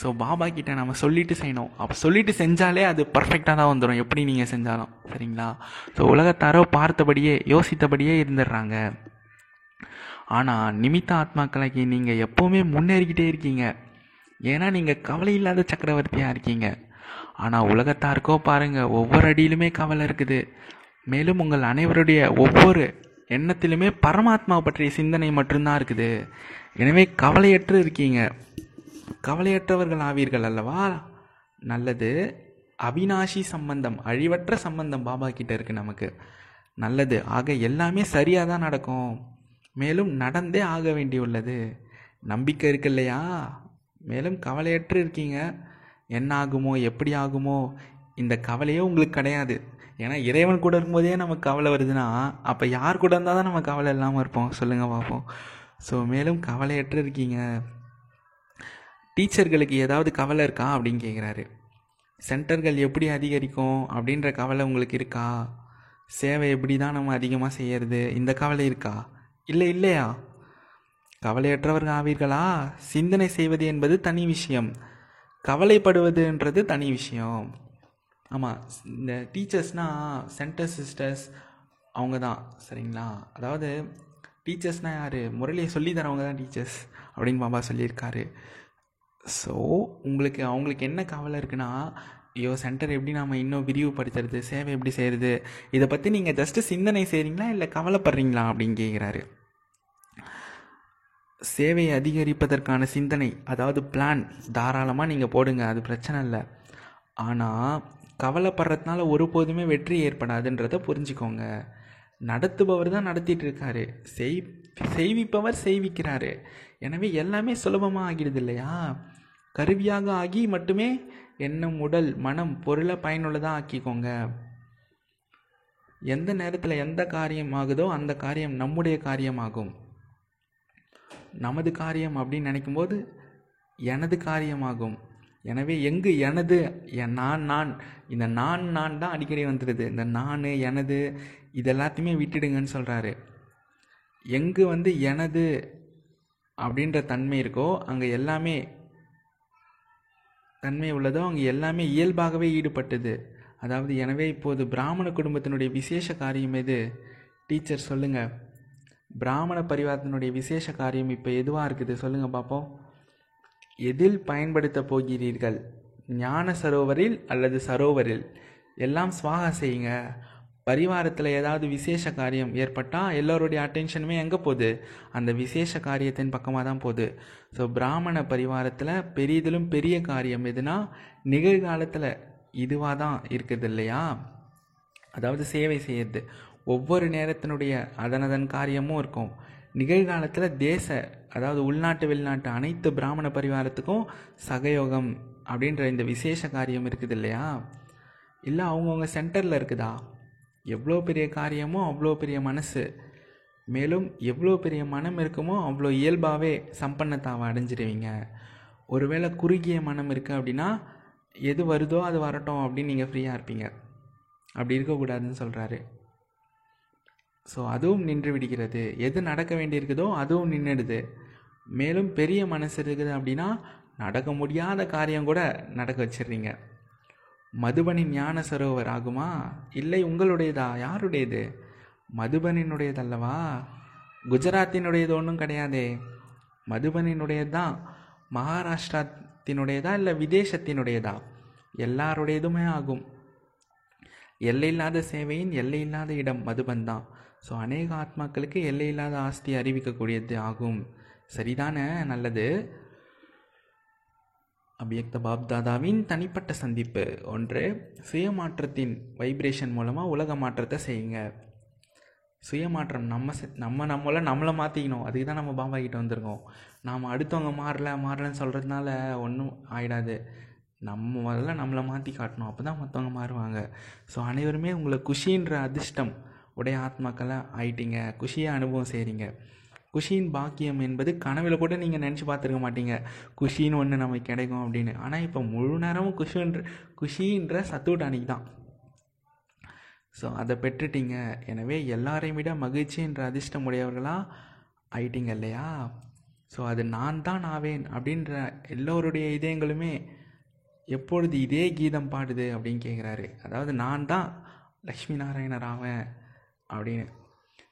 ஸோ பாபா கிட்ட நம்ம சொல்லிட்டு செய்யணும். அப்போ சொல்லிட்டு செஞ்சாலே அது பர்ஃபெக்டாக தான் வந்துடும் எப்படி நீங்கள் செஞ்சாலும். சரிங்களா? ஸோ உலகத்தாரோ பார்த்தபடியே யோசித்தபடியே இருந்துடுறாங்க. ஆனால் நிமித்த ஆத்மாக்களைக்கு நீங்கள் எப்போவுமே முன்னேறிக்கிட்டே இருக்கீங்க. ஏன்னா நீங்கள் கவலை இல்லாத சக்கரவர்த்தியாக இருக்கீங்க. ஆனால் உலகத்தாருக்கோ பாருங்கள் ஒவ்வொரு அடியிலுமே கவலை இருக்குது. மேலும் உங்கள் அனைவருடைய ஒவ்வொரு எண்ணத்திலுமே பரமாத்மா பற்றிய சிந்தனை மட்டும்தான் இருக்குது. எனவே கவலையற்று இருக்கீங்க. கவலையற்றவர்கள் ஆவீர்கள் அல்லவா? நல்லது. அவினாஷி சம்பந்தம் அழிவற்ற சம்பந்தம் பாபா கிட்ட இருக்கு நமக்கு. நல்லது. ஆக எல்லாமே சரியாக தான் நடக்கும். மேலும் நடந்தே ஆக வேண்டியுள்ளது. நம்பிக்கை இருக்கு இல்லையா? மேலும் கவலையற்று இருக்கீங்க. என்ன ஆகுமோ எப்படி ஆகுமோ இந்த கவலையே உங்களுக்கு கிடையாது. ஏன்னா இறைவன் கூட இருக்கும்போதே நமக்கு கவலை வருதுன்னா அப்போ யார் கூட இருந்தால் தான் நம்ம கவலை இல்லாமல் இருப்போம். சொல்லுங்கள் பார்ப்போம் ஸோ மேலும் கவலையற்று இருக்கீங்க. டீச்சர்களுக்கு ஏதாவது கவலை இருக்கா அப்படின்னு கேட்குறாரு சென்டர்கள் எப்படி அதிகரிக்கும் அப்படின்ற கவலை உங்களுக்கு இருக்கா? சேவை எப்படி தான் நம்ம அதிகமாக செய்கிறது இந்த கவலை இருக்கா? இல்லை இல்லையா? கவலையற்றவர்கள் ஆவீர்களா? சிந்தனை செய்வது என்பது தனி விஷயம். கவலைப்படுவதுன்றது தனி விஷயம். ஆமாம் இந்த டீச்சர்ஸ்னால் சென்டர் சிஸ்டர்ஸ் அவங்க தான் சரிங்களா? அதாவது டீச்சர்ஸ்னால் யார்? முரளியை சொல்லி தரவங்க தான் டீச்சர்ஸ் அப்படின்னு பாபா சொல்லியிருக்காரு. ஸோ உங்களுக்கு அவங்களுக்கு என்ன கவலை இருக்குன்னா ஐயோ சென்டர் எப்படி நாம் இன்னும் விரிவுபடுத்துறது சேவை எப்படி செய்கிறது இதை பற்றி நீங்கள் ஜஸ்ட்டு சிந்தனை செய்கிறீங்களா இல்லை கவலைப்படுறீங்களா அப்படின்னு கேட்குறாரு சேவையை அதிகரிப்பதற்கான சிந்தனை அதாவது பிளான் தாராளமாக நீங்கள் போடுங்க அது பிரச்சனை இல்லை. ஆனால் கவலைப்படுறதுனால ஒருபோதுமே வெற்றி ஏற்படாதுன்றதை புரிஞ்சுக்கோங்க. நடத்துபவர் தான் நடத்திட்டு இருக்காரு செய் செய்விப்பவர் செய்விக்கிறாரு. எனவே எல்லாமே சுலபமாக ஆகிடுது இல்லையா? கருவியாக ஆகி மட்டுமே எண்ணம் உடல் மனம் பொருளை பயனுள்ளதாக ஆக்கிக்கோங்க. எந்த நேரத்தில் எந்த காரியம் ஆகுதோ அந்த காரியம் நம்முடைய காரியமாகும். நமது காரியம் அப்படின்னு நினைக்கும்போது எனது காரியமாகும். எனவே எங்கு எனது நான் நான் இந்த நான் நான் தான் அடிக்கடி வந்துடுது இந்த நான் எனது இது எல்லாத்தையுமே விட்டுடுங்கன்னு சொல்கிறாரு எங்கு வந்து எனது அப்படின்ற தன்மை இருக்கோ அங்கே எல்லாமே தன்மை உள்ளதோ அங்கே எல்லாமே இயல்பாகவே ஈடுபட்டது. அதாவது எனவே இப்போது பிராமண குடும்பத்தினுடைய விசேஷ காரியம் எது? டீச்சர் சொல்லுங்கள் பிராமண பரிவாரத்தினுடைய விசேஷ காரியம் இப்போ எதுவாக இருக்குது? சொல்லுங்கள் பார்ப்போம் எதில் பயன்படுத்த போகிறீர்கள்? ஞான சரோவரில் அல்லது சரோவரில்? எல்லாம் சுவாக செய்யுங்க. பரிவாரத்தில் ஏதாவது விசேஷ காரியம் ஏற்பட்டால் எல்லோருடைய அட்டென்ஷனுமே எங்கே போகுது? அந்த விசேஷ காரியத்தின் பக்கமாக தான் போகுது. ஸோ பிராமண பரிவாரத்தில் பெரியதிலும் பெரிய காரியம் எதுனா நிகழ்காலத்தில் இதுவாக தான் இருக்குது இல்லையா? அதாவது சேவை செய்யறது. ஒவ்வொரு நேரத்தினுடைய அதனதன் காரியமும் இருக்கும். நிகழ்காலத்தில் தேச அதாவது உள்நாட்டு வெளிநாட்டு அனைத்து பிராமண பரிவாரத்துக்கும் சகயோகம் அப்படின்ற இந்த விசேஷ காரியம் இருக்குது இல்லையா? இல்லை அவங்கவுங்க சென்டரில் இருக்குதா? எவ்வளோ பெரிய காரியமோ அவ்வளோ பெரிய மனசு. மேலும் எவ்வளோ பெரிய மனம் இருக்குமோ அவ்வளோ இயல்பாகவே சம்பன்னத்தாவை அடைஞ்சிடுவீங்க ஒருவேளை குறுகிய மனம் இருக்குது அப்படின்னா எது வருதோ அது வரட்டும் அப்படின்னு நீங்கள் ஃப்ரீயாக இருப்பீங்க. அப்படி இருக்கக்கூடாதுன்னு சொல்கிறாரு ஸோ அதுவும் நின்று விடுகிறது. எது நடக்க வேண்டியிருக்குதோ அதுவும் நின்றுடுது மேலும் பெரிய மனசு இருக்குது அப்படின்னா நடக்க முடியாத காரியம் கூட நடக்க வச்சிடுறீங்க. மதுபனின் ஞான சரோவர் ஆகுமா? இல்லை உங்களுடையதா? யாருடையது? மதுபனினுடையதல்லவா? குஜராத்தினுடையது ஒன்றும் கிடையாதே. மதுபனினுடையது? தான் மகாராஷ்டிராத்தினுடையதா இல்லை விதேசத்தினுடையதா? எல்லாருடையதுமே ஆகும். எல்லையில்லாத சேவையின் எல்லையில்லாத இடம் மதுபன் தான் ஸோ அநேக ஆத்மாக்களுக்கு எல்லையில்லாத ஆஸ்தி அறிவிக்கக்கூடியது ஆகும். சரிதானே? நல்லது. அபியக்த பாப்தாதாவின் தனிப்பட்ட சந்திப்பு. ஒன்று சுயமாற்றத்தின் வைப்ரேஷன் மூலமாக உலக மாற்றத்தை செய்யுங்க. சுயமாற்றம் நம்ம செ- நம்ம நம்மளை நம்மளை மாற்றிக்கணும் அதுக்கு தான் நம்ம பாபா வந்திருக்கோம். நாம் அடுத்தவங்க மாறல மாறலன்னு சொல்கிறதுனால ஒன்றும் ஆயிடாது. நம்ம முதல்ல நம்மளை மாற்றி காட்டணும். அப்போ தான் மற்றவங்க மாறுவாங்க. ஸோ அனைவருமே உங்களை குஷின்ற அதிர்ஷ்டம் உடைய ஆத்மாக்களாக ஆயிட்டீங்க. குஷியை அனுபவம் செய்கிறீங்க குஷியின் பாக்கியம் என்பது கனவில் கூட நீங்கள் நினச்சி பார்த்துருக்க மாட்டீங்க. குஷின்னு ஒன்று நமக்கு கிடைக்கும் அப்படின்னு. ஆனால் இப்போ முழு நேரமும் குஷின்ற குஷின்ற சத்துவட்டானிக்கு தான். ஸோ அதை பெற்றுட்டீங்க. எனவே எல்லாரையும் விட மகிழ்ச்சின்ற அதிர்ஷ்டம் உடையவர்களாக ஆயிட்டீங்க இல்லையா? ஸோ அது நான் தான் ஆவேன் அப்படின்ற எல்லோருடைய இதயங்களுமே எப்பொழுது இதே கீதம் பாடுது அப்படின்னு கேட்குறாரு அதாவது நான் தான் லக்ஷ்மி நாராயணர் ஆவேன் அப்படின்னு.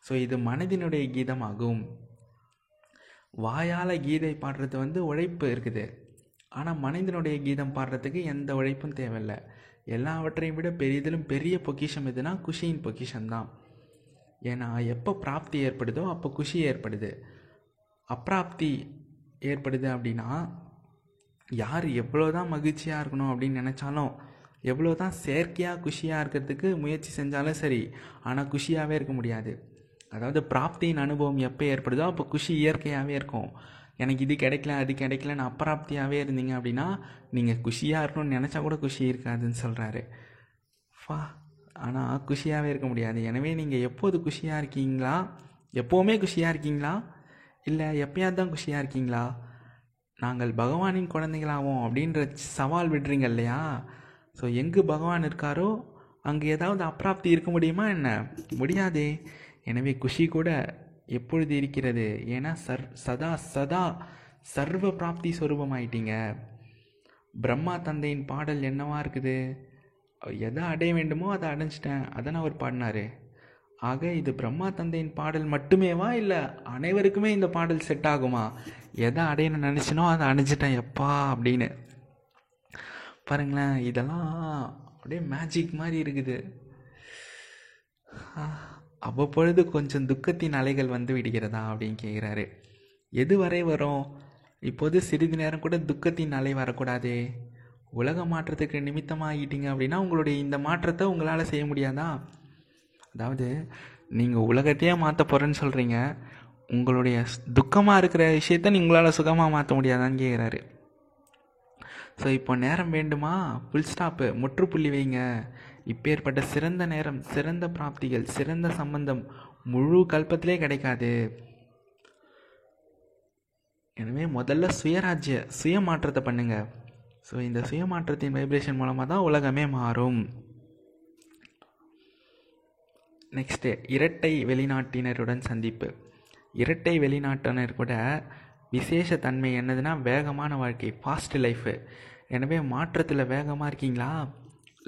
ஸோ இது மனதினுடைய கீதமாகும். வாயால் கீதை பாடுறது வந்து உழைப்பு இருக்குது. ஆனால் மனிதனுடைய கீதம் பாடுறதுக்கு எந்த உழைப்பும் தேவையில்லை. எல்லாவற்றையும் விட பெரியதிலும் பெரிய பொக்கிஷம் எதுனா குஷியின் பொக்கிஷம் தான் ஏன்னா எப்போ பிராப்தி ஏற்படுதோ அப்போ குஷி ஏற்படுது. அப்பிராப்தி ஏற்படுது அப்படின்னா யார் எவ்வளோ தான் மகிழ்ச்சியாக இருக்கணும் அப்படின்னு நினச்சாலும் எவ்வளோ தான் செயற்கையாக குஷியாக இருக்கிறதுக்கு முயற்சி செஞ்சாலும் சரி ஆனால் குஷியாகவே இருக்க முடியாது. அதாவது பிராப்தியின் அனுபவம் எப்போ ஏற்படுதோ அப்போ குஷி இயற்கையாகவே இருக்கும். எனக்கு இது கிடைக்கல அது கிடைக்கலன்னு அப்பிராப்தியாகவே இருந்தீங்க அப்படின்னா நீங்கள் குஷியாக இருக்கணும்னு நினச்சா கூட குஷி இருக்காதுன்னு சொல்கிறாரு ஃபா ஆனால் குஷியாகவே இருக்க முடியாது. எனவே நீங்கள் எப்போது குஷியாக இருக்கீங்களா? எப்போவுமே குஷியாக இருக்கீங்களா? இல்லை எப்பயாவது தான் குஷியாக இருக்கீங்களா? நாங்கள் பகவானின் குழந்தைகளாவோம் அப்படின்ற சவால் விடுறீங்க இல்லையா? ஸோ எங்கு பகவான் இருக்காரோ அங்கே ஏதாவது அப்பிராப்தி இருக்க முடியுமா என்ன? முடியாதே. எனவே குஷி கூட எப்பொழுது இருக்கிறது? ஏன்னா சர் சதா சதா சர்வ பிராப்தி ஸ்வரூபமாயிட்டீங்க பிரம்மா தந்தையின் பாடல் என்னவா இருக்குது? எதை அடைய வேண்டுமோ அதை அடைஞ்சிட்டேன். அதானே அவர் பாடினாரு. ஆக இது பிரம்மா தந்தையின் பாடல் மட்டுமேவா இல்லை அனைவருக்குமே இந்த பாடல் செட் ஆகுமா? எதை அடையணும்னு நினச்சினோ அதை அடைஞ்சிட்டேன். எப்பா அப்படின்னு. பாருங்களேன் இதெல்லாம் அப்படியே மேஜிக் மாதிரி இருக்குது. அவ்வப்பொழுது கொஞ்சம் துக்கத்தின் அலைகள் வந்து விடுகிறதா அப்படின்னு கேட்குறாரு எது வரை வரும்? இப்போது சிறிது நேரம் கூட துக்கத்தின் அலை வரக்கூடாதே. உலக மாற்றத்துக்கு நிமித்தமாகிட்டீங்க அப்படின்னா உங்களுடைய இந்த மாற்றத்தை உங்களால் செய்ய முடியாதா? அதாவது நீங்கள் உலகத்தையே மாற்ற போகிறேன்னு சொல்கிறீங்க உங்களுடைய துக்கமாக இருக்கிற விஷயத்த உங்களால் சுகமாக மாற்ற முடியாதான்னு கேட்குறாரு ஸோ இப்போ நேரம் வேண்டுமா? ஃபுல் ஸ்டாப்பு முற்றுப்புள்ளி வைங்க. இப்பேற்பட்ட சிறந்த நேரம் சிறந்த பிராப்திகள் சிறந்த சம்பந்தம் முழு கல்பத்திலே கிடைக்காது. எனவே முதல்ல சுயராஜ்ய சுய மாற்றத்தை பண்ணுங்க. ஸோ இந்த சுய மாற்றத்தின் வைப்ரேஷன் மூலமாக தான் உலகமே மாறும். நெக்ஸ்ட்டு இரட்டை வெளிநாட்டினருடன் சந்திப்பு. இரட்டை வெளிநாட்டினர் கூட விசேஷ தன்மை என்னதுன்னா வேகமான வாழ்க்கை ஃபாஸ்ட் லைஃபு எனவே மாற்றத்தில் வேகமாக இருக்கீங்களா?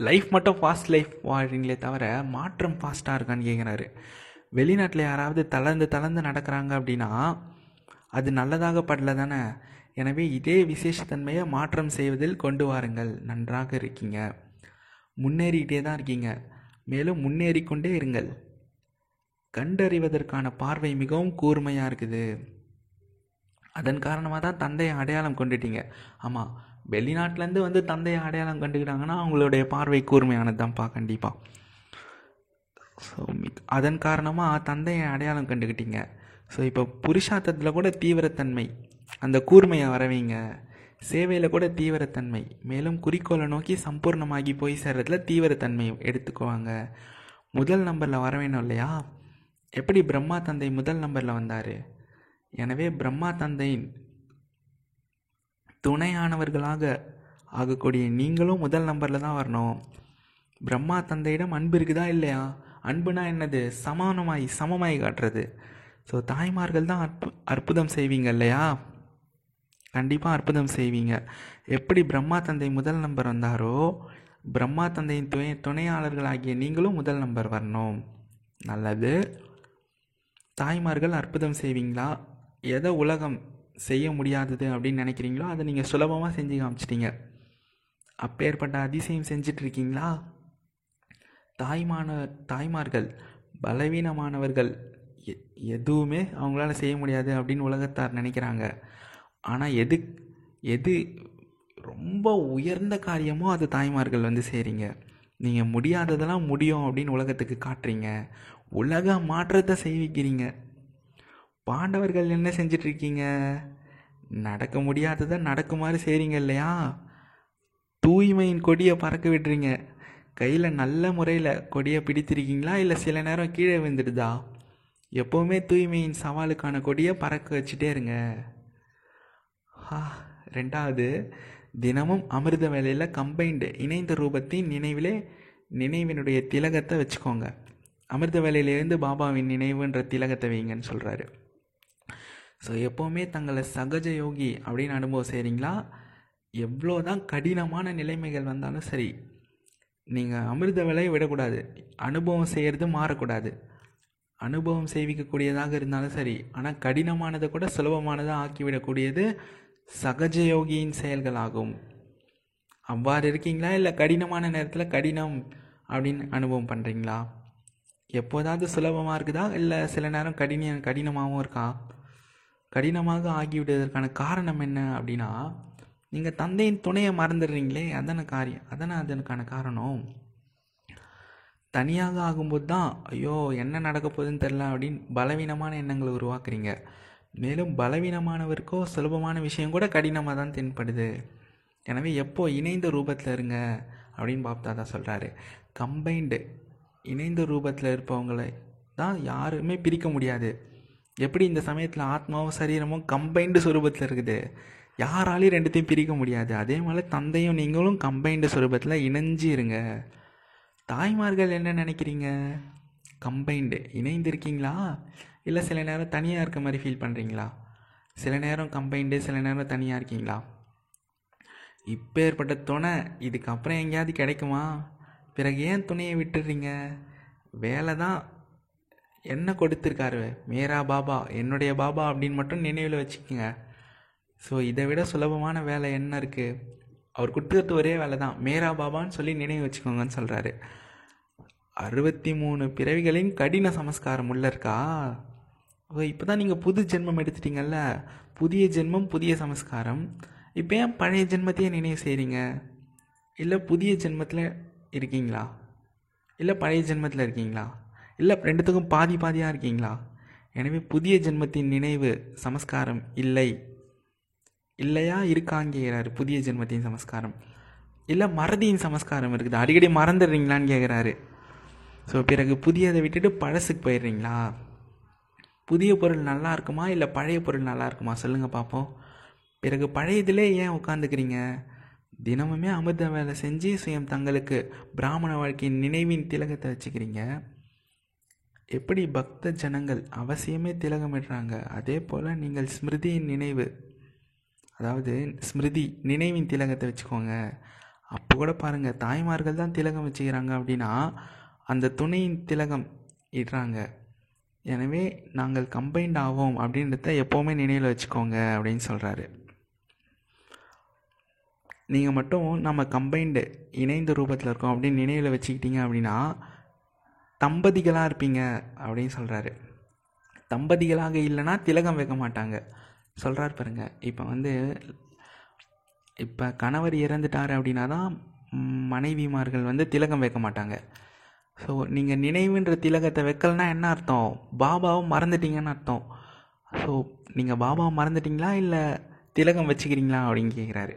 லைஃப் மட்டும் ஃபாஸ்ட் லைஃப் வாழ்றீங்களே தவிர மாற்றம் ஃபாஸ்ட்டாக இருக்கான்னு கேட்குறாரு வெளிநாட்டில் யாராவது தளர்ந்து தளர்ந்து நடக்கிறாங்க அப்படின்னா அது நல்லதாக படல தானே? எனவே இதே விசேஷத்தன்மையை மாற்றம் செய்வதில் கொண்டு வாருங்கள். நன்றாக இருக்கீங்க. முன்னேறிக்கிட்டே தான் இருக்கீங்க. மேலும் முன்னேறிக்கொண்டே இருங்கள். கண்டறிவதற்கான பார்வை மிகவும் கூர்மையாக இருக்குது. அதன் காரணமாக தான் தந்தையை அடையாளம் கொண்டுட்டீங்க. ஆமாம் வெளிநாட்டிலேருந்து வந்து தந்தையை அடையாளம் கண்டுக்கிட்டாங்கன்னா அவங்களுடைய பார்வை கூர்மையானது தான்ப்பா கண்டிப்பாக ஸோ அதன் காரணமாக தந்தையை அடையாளம் கண்டுக்கிட்டீங்க. ஸோ இப்போ புருஷார்த்தத்தில் கூட தீவிரத்தன்மை. அந்த கூர்மையை வரவைங்க. சேவையில் கூட தீவிரத்தன்மை. மேலும் குறிக்கோளை நோக்கி சம்பூர்ணமாகி போய் சேர்றதுல தீவிரத்தன்மை எடுத்துக்குவாங்க. முதல் நம்பரில் வர வேணும் இல்லையா? எப்படி பிரம்மா தந்தை முதல் நம்பரில் வந்தார்? எனவே பிரம்மா தந்தையின் துணையானவர்களாக ஆகக்கூடிய நீங்களும் முதல் நம்பரில் தான் வரணும். பிரம்மா தந்தையிடம் அன்பு இருக்குதா இல்லையா? அன்புனா என்னது? சமானமாய் சமமாய் காட்டுறது. ஸோ தாய்மார்கள் தான் அற்பு அற்புதம் செய்வீங்க இல்லையா? கண்டிப்பாக அற்புதம் செய்வீங்க. எப்படி பிரம்மா தந்தை முதல் நம்பர் வந்தாரோ பிரம்மா தந்தையின் துணை துணையாளர்களாகிய நீங்களும் முதல் நம்பர் வரணும். நல்லது. தாய்மார்கள் அற்புதம் செய்வீங்களா? எதை உலகம் செய்ய முடியாதது அப்படின்னு நினைக்கிறீங்களோ அதை நீங்கள் சுலபமாக செஞ்சு காமிச்சிட்டீங்க. அப்பேற்பட்ட அதிசயம் செஞ்சிட்ருக்கீங்களா? தாய்மான தாய்மார்கள் பலவீனமானவர்கள் எ எதுவுமே அவங்களால செய்ய முடியாது அப்படின்னு உலகத்தார் நினைக்கிறாங்க. ஆனால் எது எது ரொம்ப உயர்ந்த காரியமோ அது தாய்மார்கள் வந்து செய்கிறீங்க நீங்கள் முடியாததெல்லாம் முடியும் அப்படின்னு உலகத்துக்கு காட்டுறீங்க. உலக மாற்றத்தை செய்விக்கிறீங்க. பாண்டவர்கள் என்ன செஞ்சிட்ருக்கீங்க? நடக்க முடியாததை நடக்குமாறு செய்கிறீங்க இல்லையா? தூய்மையின் கொடியை பறக்க விடுறீங்க. கையில் நல்ல முறையில் கொடியை பிடித்திருக்கீங்களா? இல்லை சில நேரம் கீழே விழுந்துடுதா? எப்போவுமே தூய்மையின் சவாலுக்கான கொடியை பறக்க வச்சுட்டே இருங்க. ரெண்டாவது தினமும் அமிர்த வேலையில் கம்பைன்டு இணைந்த ரூபத்தின் நினைவிலே நினைவினுடைய திலகத்தை வச்சுக்கோங்க. அமிர்த வேலையிலேருந்து பாபாவின் நினைவுன்ற திலகத்தை வைங்கன்னு சொல்கிறாரு ஸோ எப்போவுமே தங்களை சகஜ யோகி அப்படின்னு அனுபவம் செய்கிறீங்களா எவ்வளோ தான் கடினமான நிலைமைகள் வந்தாலும் சரி நீங்கள் அமிர்த விலையை விடக்கூடாது. அனுபவம் செய்கிறது மாறக்கூடாது. அனுபவம் செய்விக்கக்கூடியதாக இருந்தாலும் சரி ஆனால் கடினமானதை கூட சுலபமானதாக ஆக்கிவிடக்கூடியது சகஜ யோகியின் செயல்களாகும். அவ்வாறு இருக்கீங்களா? இல்லை கடினமான நேரத்தில் கடினம் அப்படின்னு அனுபவம் பண்ணுறீங்களா எப்போதாவது சுலபமாக இருக்குதா? இல்லை சில நேரம் கடின கடினமாகவும் இருக்கா? கடினமாக ஆகிவிடுவதற்கான காரணம் என்ன அப்படின்னா நீங்கள் தந்தையின் துணையை மறந்துடுறீங்களே அதான காரியம். அதானே அதனுக்கான காரணம். தனியாக ஆகும்போது தான் ஐயோ என்ன நடக்க போகுதுன்னு தெரில அப்படின்னு பலவீனமான எண்ணங்களை உருவாக்குறீங்க. மேலும் பலவீனமானவருக்கோ சுலபமான விஷயம் கூட கடினமாக தான் தென்படுது. எனவே எப்போ இணைந்த ரூபத்தில் இருங்க அப்படின்னு பாப்தா தான் சொல்கிறாரு கம்பைண்டு இணைந்த ரூபத்தில் இருப்பவங்களை தான் யாருமே பிரிக்க முடியாது. எப்படி இந்த சமயத்தில் ஆத்மாவும் சரீரமும் கம்பைண்டு சுரூபத்தில் இருக்குது? யாராலையும் ரெண்டுத்தையும் பிரிக்க முடியாது. அதே மாதிரி தந்தையும் நீங்களும் கம்பைண்டு சுரூபத்தில் இணைஞ்சு இருங்க. தாய்மார்கள் என்ன நினைக்கிறீங்க? கம்பைண்டு இணைந்திருக்கீங்களா? இல்லை சில நேரம் தனியாக இருக்க மாதிரி ஃபீல் பண்ணுறீங்களா சில நேரம் கம்பைண்டு சில நேரம் தனியாக இருக்கீங்களா? இப்போ ஏற்பட்ட துணை இதுக்கப்புறம் எங்கேயாவது கிடைக்குமா? பிறகு ஏன் துணையை விட்டுடுறீங்க வேலை தான் என்ன கொடுத்துருக்காரு? மேரா பாபா என்னுடைய பாபா அப்படின்னு மட்டும் நினைவில் வச்சுக்கோங்க. ஸோ இதை விட சுலபமான வேலை என்ன இருக்குது அவர் கொடுத்துருக்க ஒரே வேலை தான். மேரா பாபான்னு சொல்லி நினைவு வச்சுக்கோங்கன்னு சொல்கிறாரு அறுபத்தி மூணு பிறவிகளின் கடின சமஸ்காரம் உள்ள இருக்கா? இப்போ தான் நீங்கள் புது ஜென்மம் எடுத்துட்டீங்கல்ல? புதிய ஜென்மம் புதிய சமஸ்காரம். இப்போ ஏன் பழைய ஜென்மத்தையே நினைவு செய்கிறீங்க இல்லை புதிய ஜென்மத்தில் இருக்கீங்களா? இல்லை பழைய ஜென்மத்தில் இருக்கீங்களா? இல்லை ரெண்டுத்துக்கும் பாதி பாதியாக இருக்கீங்களா? எனவே புதிய ஜென்மத்தின் நினைவு சமஸ்காரம் இல்லை. இல்லையா? இருக்காங்கிறாரு புதிய ஜென்மத்தின் சமஸ்காரம். இல்லை மறதியின் சமஸ்காரம் இருக்குது. அடிக்கடி மறந்துடுறீங்களான்னு கேட்குறாரு ஸோ பிறகு புதியதை விட்டுட்டு பழசுக்கு போயிடுறீங்களா? புதிய பொருள் நல்லா இருக்குமா? இல்லை பழைய பொருள் நல்லா இருக்குமா? சொல்லுங்கள் பார்ப்போம் பிறகு பழையதிலே ஏன் உட்காந்துக்கிறீங்க தினமுமே அமிர்த வேலை செஞ்சு சுயம் தங்களுக்கு பிராமண வாழ்க்கையின் நினைவின் திலகத்தை வச்சுக்கிறீங்க. எப்படி பக்த ஜனங்கள் அவசியமே திலகமிடுறாங்க? அதே போல் நீங்கள் ஸ்மிருதியின் நினைவு அதாவது ஸ்மிருதி நினைவின் திலகத்தை வச்சுக்கோங்க. அப்போ கூட பாருங்கள் தாய்மார்கள் தான் திலகம் வச்சுக்கிறாங்க அப்படின்னா அந்த துணையின் திலகம் இடுறாங்க. எனவே நாங்கள் கம்பைன்ட் ஆவோம் அப்படின்றத எப்போவுமே நினைவில் வச்சுக்கோங்க அப்படின்னு சொல்கிறாரு நீங்கள் மட்டும் நம்ம கம்பைண்டு இணைந்த ரூபத்தில் இருக்கோம் அப்படின்னு நினைவில் வச்சுக்கிட்டீங்க அப்படின்னா தம்பதிகளாக இருப்பீங்க அப்படின்னு சொல்கிறாரு தம்பதிகளாக இல்லைன்னா திலகம் வைக்க மாட்டாங்க. சொல்கிறார் பாருங்க. இப்போ வந்து இப்போ கணவர் இறந்துட்டார் அப்படின்னா தான் மனைவிமார்கள் வந்து திலகம் வைக்க மாட்டாங்க. ஸோ நீங்கள் நினைவுன்ற திலகத்தை வைக்கலனா என்ன அர்த்தம்? பாபாவை மறந்துட்டீங்கன்னு அர்த்தம். ஸோ நீங்கள் பாபாவை மறந்துட்டீங்களா இல்லை திலகம் வச்சுக்கிறீங்களா அப்படின்னு கேட்குறாரு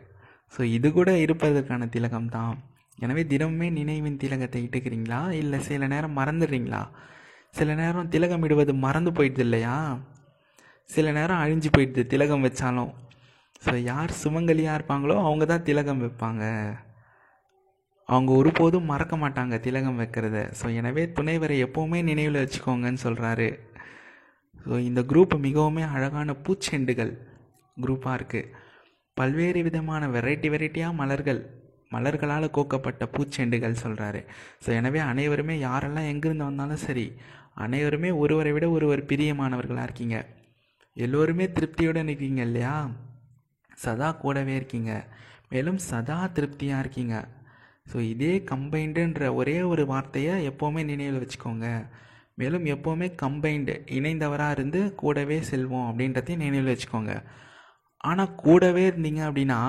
ஸோ இது கூட இருப்பதற்கான திலகம் தான் எனவே தினமுமே நினைவின் திலகத்தை இட்டுக்கிறீங்களா? இல்லை சில நேரம் மறந்துடுறீங்களா? சில நேரம் திலகம் இடுவது மறந்து போயிடுது இல்லையா? சில நேரம் அழிஞ்சு போயிடுது திலகம் வச்சாலும். ஸோ யார் சுமங்கலியாக இருப்பாங்களோ அவங்க தான் திலகம் வைப்பாங்க. அவங்க ஒருபோதும் மறக்க மாட்டாங்க திலகம் வைக்கிறத. ஸோ எனவே துணைவரை எப்போவுமே நினைவில் வச்சுக்கோங்கன்னு சொல்கிறாரு ஸோ இந்த குரூப் மிகவும் அழகான பூச்செண்டுகள் குரூப்பாக இருக்குது பல்வேறு விதமான வெரைட்டி வெரைட்டியாக மலர்கள். மலர்களால் கோக்கப்பட்ட பூச்செண்டுகள் சொல்கிறாரு ஸோ எனவே அனைவருமே யாரெல்லாம் எங்கேருந்து வந்தாலும் சரி அனைவருமே ஒருவரை விட ஒருவர் பிரியமானவர்களாக இருக்கீங்க. எல்லோருமே திருப்தியோடு இருக்கீங்க இல்லையா? சதா கூடவே இருக்கீங்க. மேலும் சதா திருப்தியாக இருக்கீங்க. ஸோ இதே கம்பைண்டுன்ற ஒரே ஒரு வார்த்தையை எப்போவுமே நினைவில் வச்சுக்கோங்க. மேலும் எப்போவுமே கம்பைண்டு இணைந்தவராக இருந்து கூடவே செல்வோம் அப்படின்றதையும் நினைவில் வச்சுக்கோங்க. ஆனால் கூடவே இருந்தீங்க அப்படின்னா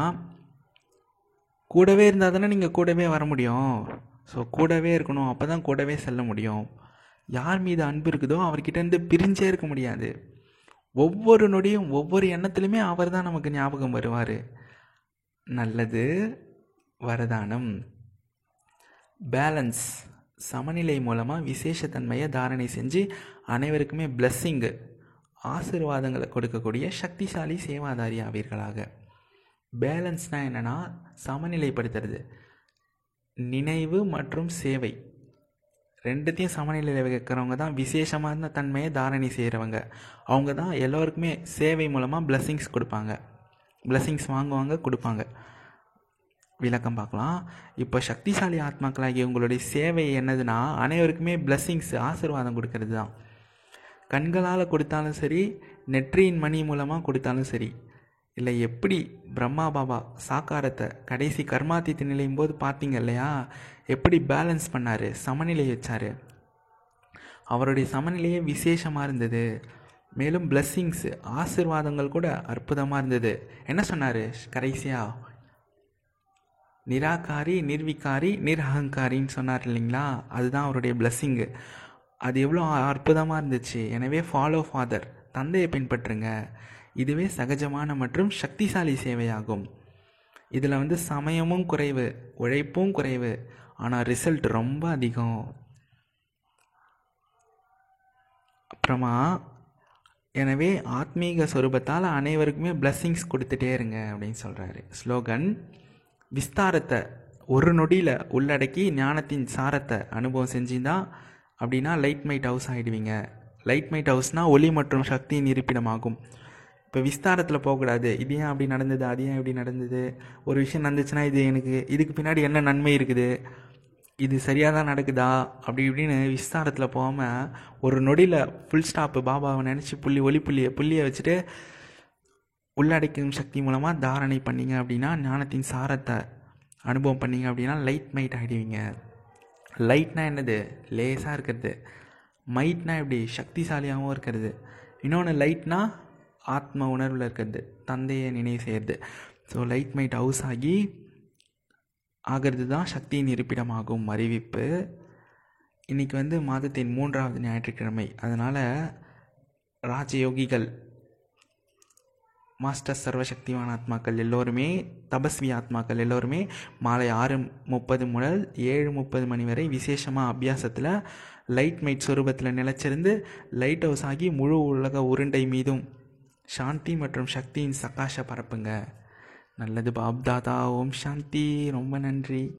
கூடவே இருந்தால் தானே நீங்கள் கூடவே வர முடியும். ஸோ கூடவே இருக்கணும். அப்போ தான் கூடவே செல்ல முடியும். யார் மீது அன்பு இருக்குதோ அவர்கிட்டேருந்து பிரிஞ்சே இருக்க முடியாது. ஒவ்வொரு நொடியும் ஒவ்வொரு எண்ணத்துலையுமே அவர் தான் நமக்கு ஞாபகம் வருவார். நல்லது வரதானம். பேலன்ஸ் சமநிலை மூலமாக விசேஷத்தன்மையை தாரணை செஞ்சு அனைவருக்குமே பிளஸ்ஸிங்கு ஆசிர்வாதங்களை கொடுக்கக்கூடிய சக்திசாலி சேவாதாரி ஆவீர்களாக. பேலன்ஸ்னால் என்னென்னா சமநிலைப்படுத்துறது. நினைவு மற்றும் சேவை. ரெண்டுத்தையும் சமநிலையில் வைக்கிறவங்க தான் விசேஷமான தன்மையை தாரணி செய்கிறவங்க அவங்க தான் எல்லோருக்குமே சேவை மூலமாக பிளஸ்ஸிங்ஸ் கொடுப்பாங்க. பிளஸ்ஸிங்ஸ் வாங்குவாங்க கொடுப்பாங்க. விளக்கம் பார்க்கலாம். இப்போ சக்திசாலி ஆத்மாக்களாகிய உங்களுடைய சேவை என்னதுன்னா அனைவருக்குமே பிளஸ்ஸிங்ஸ் ஆசீர்வாதம் கொடுக்கறது தான். கண்களால் கொடுத்தாலும் சரி நெற்றியின் மணி மூலமாக கொடுத்தாலும் சரி இல்லை எப்படி பிரம்மா பாபா சாக்காரத்தை கடைசி கர்மாதித்த நிலையும் போது பார்த்தீங்க இல்லையா? எப்படி பேலன்ஸ் பண்ணார் சமநிலை வச்சார். அவருடைய சமநிலையே விசேஷமாக இருந்தது. மேலும் பிளஸ்ஸிங்ஸ் ஆசிர்வாதங்கள் கூட அற்புதமாக இருந்தது. என்ன சொன்னார்? கடைசியாக நிராகாரி நிர்விகாரி நிர்அகங்காரின்னு சொன்னார் இல்லைங்களா? அதுதான் அவருடைய பிளஸ்ஸிங்கு அது எவ்வளோ அற்புதமாக இருந்துச்சு. எனவே ஃபாலோ ஃபாதர் தந்தையை பின்பற்றுங்க. இதுவே சகஜமான மற்றும் சக்திசாலி சேவையாகும். இதில் வந்து சமயமும் குறைவு உழைப்பும் குறைவு. ஆனால் ரிசல்ட் ரொம்ப அதிகம். அப்புறமா எனவே ஆத்மீக சொரூபத்தால் அனைவருக்குமே பிளஸ்ஸிங்ஸ் கொடுத்துட்டே இருங்க அப்படின்னு சொல்கிறாரு ஸ்லோகன் விஸ்தாரத்தை ஒரு நொடியில் உள்ளடக்கி ஞானத்தின் சாரத்தை அனுபவம் செஞ்சுதான் அப்படின்னா லைட் மைட் ஹவுஸ் ஆகிடுவீங்க லைட் மைட் ஹவுஸ்னால் ஒளி மற்றும் சக்தியின் இருப்பிடமாகும். இப்போ விஸ்தாரத்தில் போகக்கூடாது. இது ஏன் அப்படி நடந்தது? அது ஏன் இப்படி நடந்தது? ஒரு விஷயம் நடந்துச்சுன்னா இது எனக்கு இதுக்கு பின்னாடி என்ன நன்மை இருக்குது? இது சரியாக தான் நடக்குதா? அப்படி இப்படின்னு விஸ்தாரத்தில் போகாமல் ஒரு நொடியில் ஃபுல் ஸ்டாப்பு பாபாவை நினச்சி புள்ளி ஒளி புள்ளியை புள்ளியை வச்சுட்டு உள்ளடக்கும் சக்தி மூலமாக தாரணை பண்ணிங்க அப்படின்னா ஞானத்தின் சாரத்தை அனுபவம் பண்ணிங்க அப்படின்னா லைட் மைட் ஆகிடுவீங்க லைட்னா என்னது? லேசாக இருக்கிறது. மைட்னா எப்படி? சக்திசாலியாகவும் இருக்கிறது. இன்னொன்று லைட்னா ஆத்ம உணர்வில் இருக்கிறது. தந்தையை நினைவு செய்கிறது ஸோ லைட் மைட் ஹவுஸ் ஆகி ஆகிறது தான் சக்தியின் இருப்பிடமாகும். அறிவிப்பு. இன்றைக்கி வந்து மாதத்தின் மூன்றாவது ஞாயிற்றுக்கிழமை. அதனால் ராஜயோகிகள் மாஸ்டர் சர்வசக்திவான ஆத்மாக்கள் எல்லோருமே தபஸ்வி ஆத்மாக்கள் எல்லோருமே மாலை ஆறு முப்பது முதல் ஏழு முப்பது மணி வரை விசேஷமாக அபியாசத்தில் லைட் மைட் சுரூபத்தில் நிலச்சிருந்து லைட் ஹவுஸ் ஆகி முழு உலக உருண்டை மீதும் சாந்தி மற்றும் சக்தியின் சகாஷ பரப்புங்க. நல்லது பாப்தாதா ஓம் சாந்தி. ரொம்ப நன்றி.